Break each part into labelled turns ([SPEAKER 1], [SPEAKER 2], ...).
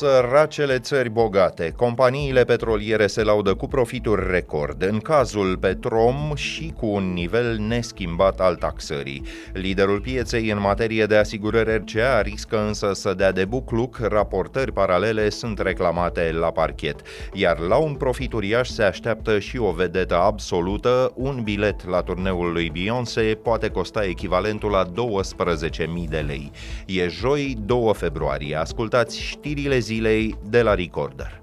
[SPEAKER 1] Săracele țări bogate, companiile petroliere se laudă cu profituri record, în cazul Petrom și cu un nivel neschimbat al taxării. Liderul pieței în materie de asigurări RCA riscă însă să dea de bucluc, raportări paralele sunt reclamate la parchet. Iar la un profit uriaș se așteaptă și o vedetă absolută, un bilet la turneul lui Beyoncé poate costa echivalentul la 12.000 de lei. E joi 2 februarie, ascultați știrile zilei de la Recorder.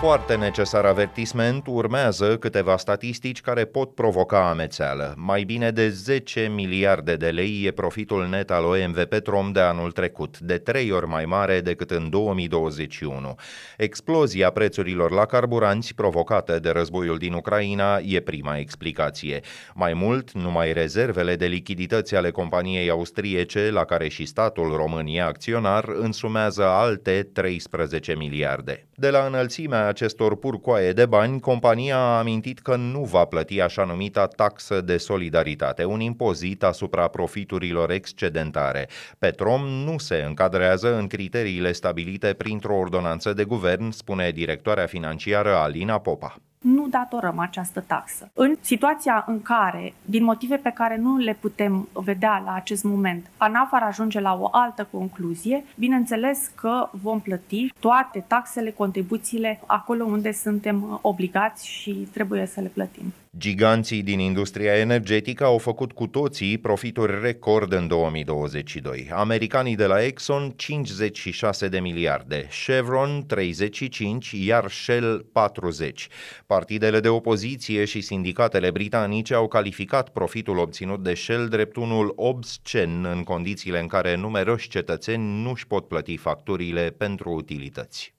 [SPEAKER 1] Foarte necesar avertisment, urmează câteva statistici care pot provoca amețeală. Mai bine de 10 miliarde de lei e profitul net al OMV Petrom de anul trecut, de trei ori mai mare decât în 2021. Explozia prețurilor la carburanți provocată de războiul din Ucraina e prima explicație. Mai mult, numai rezervele de lichidități ale companiei austriece, la care și statul România acționar, însumează alte 13 miliarde. De la înălțimea acestor purcoaie de bani, compania a amintit că nu va plăti așa numita taxă de solidaritate, un impozit asupra profiturilor excedentare. Petrom nu se încadrează în criteriile stabilite printr-o ordonanță de guvern, spune directoarea financiară Alina Popa
[SPEAKER 2] nu datorăm această taxă. În situația în care, din motive pe care nu le putem vedea la acest moment, ANAF ar ajunge la o altă concluzie, bineînțeles că vom plăti toate taxele, contribuțiile acolo unde suntem obligați și trebuie să le plătim.
[SPEAKER 1] Giganții din industria energetică au făcut cu toții profituri record în 2022. Americanii de la Exxon 56 de miliarde, Chevron 35, iar Shell 40. Partidele de opoziție și sindicatele britanice au calificat profitul obținut de Shell drept unul obscen în condițiile în care numeroși cetățeni nu își pot plăti facturile pentru utilități.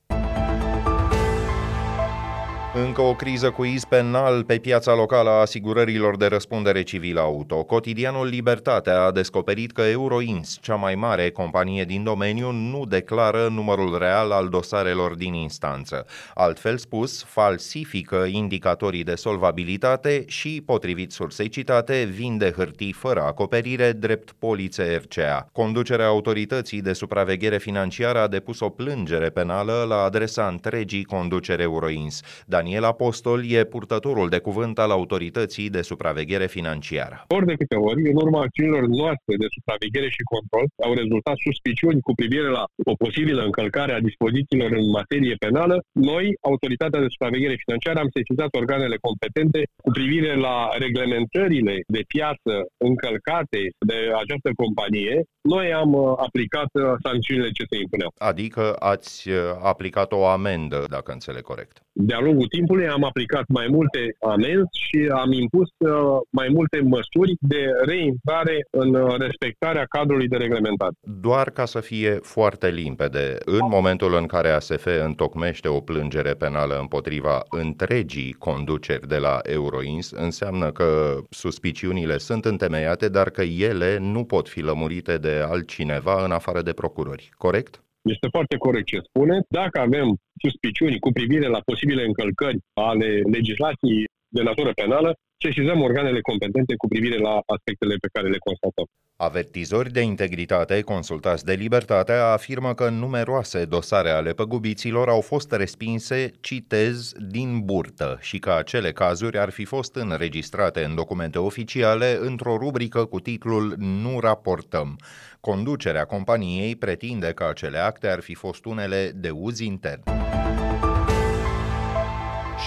[SPEAKER 1] Încă o criză cu iz penal pe piața locală a asigurărilor de răspundere civilă auto. Cotidianul Libertatea a descoperit că Euroins, cea mai mare companie din domeniu, nu declară numărul real al dosarelor din instanță. Altfel spus, falsifică indicatorii de solvabilitate și, potrivit sursei citate, vinde hârtii fără acoperire drept polițe RCA. Conducerea autorității de supraveghere financiară a depus o plângere penală la adresa întregii conducere Euroins. Dar Daniel Apostol e purtătorul de cuvânt al autorității de supraveghere financiară.
[SPEAKER 3] Ori de câte ori, în urma acțiunilor noastre de supraveghere și control, au rezultat suspiciuni cu privire la o posibilă încălcare a dispozițiilor în materie penală, noi, autoritatea de supraveghere financiară, am sesizat organele competente cu privire la reglementările de piață încălcate de această companie. Noi am uh, aplicat uh, sancțiunile ce se impuneau.
[SPEAKER 1] Adică ați uh, aplicat o amendă, dacă înțeleg corect.
[SPEAKER 3] De-a lungul timpului am aplicat mai multe amenzi și am impus uh, mai multe măsuri de reintrare în uh, respectarea cadrului de reglementare.
[SPEAKER 1] Doar ca să fie foarte limpede, în momentul în care ASF întocmește o plângere penală împotriva întregii conduceri de la Euroins, înseamnă că suspiciunile sunt întemeiate, dar că ele nu pot fi lămurite de altcineva în afară de procurori. Corect?
[SPEAKER 3] Este foarte corect ce spune. Dacă avem suspiciuni cu privire la posibile încălcări ale legislației de natură penală, sesizăm organele competente cu privire la aspectele pe care le constatăm.
[SPEAKER 1] Avertizori de integritate consultați de Libertate afirmă că numeroase dosare ale păgubiților au fost respinse, citez, din burtă și că acele cazuri ar fi fost înregistrate în documente oficiale într-o rubrică cu titlul Nu raportăm. Conducerea companiei pretinde că acele acte ar fi fost unele de uz intern.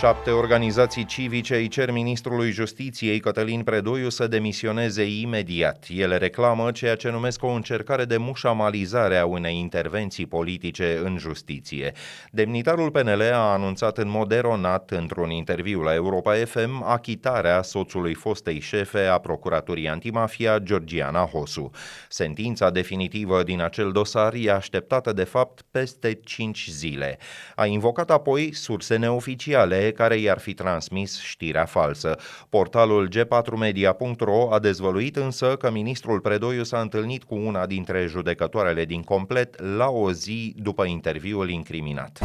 [SPEAKER 1] Șapte organizații civice îi cer ministrului Justiției Cătălin Predoiu să demisioneze imediat. Ele reclamă ceea ce numesc o încercare de mușamalizare a unei intervenții politice în justiție. Demnitarul PNL a anunțat în mod eronat într-un interviu la Europa FM achitarea soțului fostei șefe a Procuraturii Antimafia, Georgiana Hosu. Sentința definitivă din acel dosar e așteptată de fapt peste 5 zile. A invocat apoi surse neoficiale care i-ar fi transmis știrea falsă. Portalul g4media.ro a dezvăluit însă că ministrul Predoiu s-a întâlnit cu una dintre judecătoarele din complet la o zi după interviul incriminat.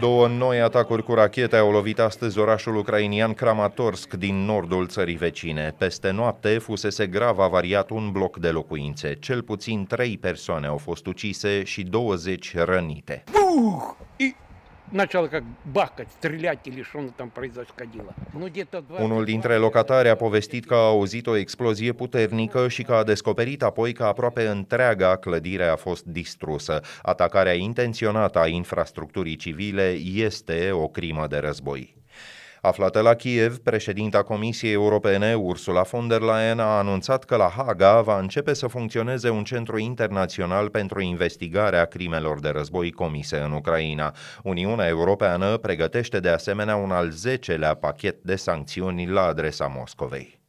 [SPEAKER 1] Două noi atacuri cu rachete au lovit astăzi orașul ucrainian Kramatorsk din nordul țării vecine. Peste noapte fusese grav avariat un bloc de locuințe. Cel puțin trei persoane au fost ucise și 20 rănite.
[SPEAKER 4] Uh! И начало как бахать, стрелять или что оно там происходило. Ну, где-то два...
[SPEAKER 1] Unul dintre locatari a povestit că a auzit o explozie puternică și că a descoperit apoi că aproape întreaga clădire a fost distrusă. Atacarea intenționată a infrastructurii civile este o crimă de război. Aflată la Kiev, președinta Comisiei Europene, Ursula von der Leyen, a anunțat că la Haga va începe să funcționeze un centru internațional pentru investigarea crimelor de război comise în Ucraina. Uniunea Europeană pregătește de asemenea un al zecelea pachet de sancțiuni la adresa Moscovei.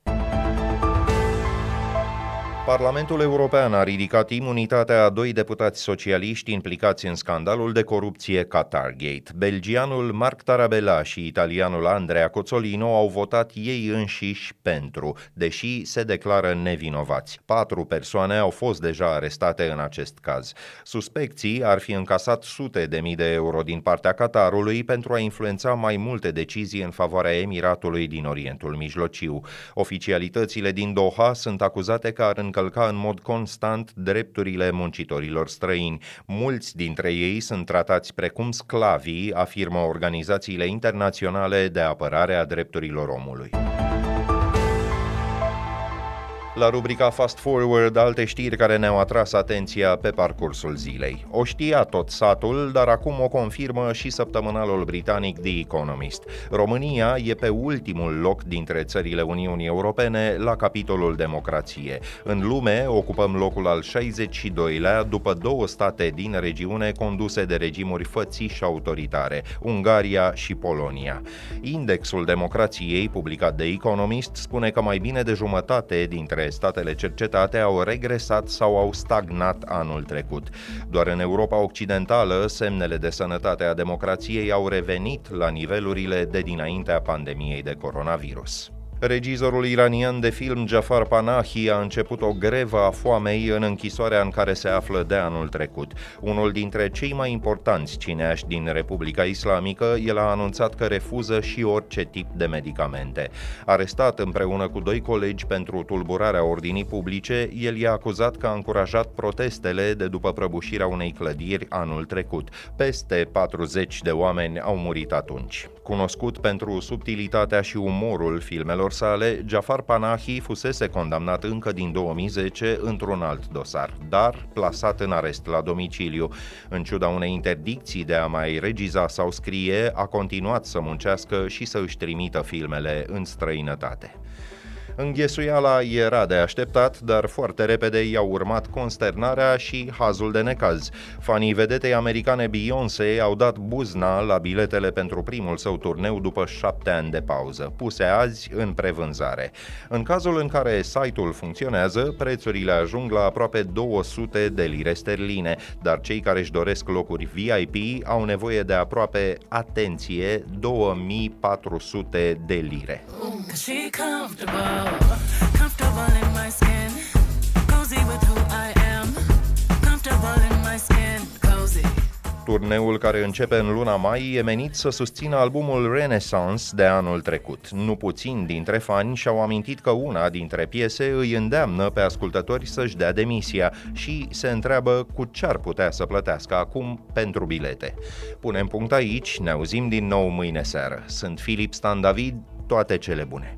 [SPEAKER 1] Parlamentul European a ridicat imunitatea a doi deputați socialiști implicați în scandalul de corupție Qatargate. Belgianul Marc Tarabella și italianul Andrea Cozzolino au votat ei înșiși pentru, deși se declară nevinovați. Patru persoane au fost deja arestate în acest caz. Suspecții ar fi încasat sute de mii de euro din partea Qatarului pentru a influența mai multe decizii în favoarea Emiratului din Orientul Mijlociu. Oficialitățile din Doha sunt acuzate că ar încălca în mod constant drepturile muncitorilor străini. Mulți dintre ei sunt tratați precum sclavii, afirmă organizațiile internaționale de apărare a drepturilor omului. La rubrica Fast Forward, alte știri care ne-au atras atenția pe parcursul zilei. O știa tot satul, dar acum o confirmă și săptămânalul britanic The Economist. România e pe ultimul loc dintre țările Uniunii Europene la capitolul democrație. În lume ocupăm locul al 62-lea după două state din regiune conduse de regimuri și autoritare, Ungaria și Polonia. Indexul democrației publicat de Economist spune că mai bine de jumătate dintre statele cercetate au regresat sau au stagnat anul trecut. Doar în Europa Occidentală, semnele de sănătate a democrației au revenit la nivelurile de dinaintea pandemiei de coronavirus. Regizorul iranian de film Jafar Panahi a început o grevă a foamei în închisoarea în care se află de anul trecut. Unul dintre cei mai importanți cineași din Republica Islamică, el a anunțat că refuză și orice tip de medicamente. Arestat împreună cu doi colegi pentru tulburarea ordinii publice, el i-a acuzat că a încurajat protestele de după prăbușirea unei clădiri anul trecut. Peste 40 de oameni au murit atunci. Cunoscut pentru subtilitatea și umorul filmelor sale, Jafar Panahi fusese condamnat încă din 2010 într-un alt dosar, dar plasat în arest la domiciliu. În ciuda unei interdicții de a mai regiza sau scrie, a continuat să muncească și să își trimită filmele în străinătate. Înghesuiala era de așteptat, dar foarte repede i-au urmat consternarea și hazul de necaz. Fanii vedetei americane Beyoncé au dat buzna la biletele pentru primul său turneu după șapte ani de pauză, puse azi în prevânzare. În cazul în care site-ul funcționează, prețurile ajung la aproape 200 de lire sterline, dar cei care își doresc locuri VIP au nevoie de aproape, atenție, 2400 de lire. She comfortable. Comfortable in my skin, cozy with who I am. Comfortable in my skin, cozy. Turneul care începe în luna mai e menit să susțină albumul Renaissance de anul trecut. Nu puțin dintre fani și-au amintit că una dintre piese îi îndeamnă pe ascultători să-și dea demisia și se întreabă cu ce ar putea să plătească acum pentru bilete. Punem punct aici, ne auzim din nou mâine seară. Sunt Filip Stan David, toate cele bune!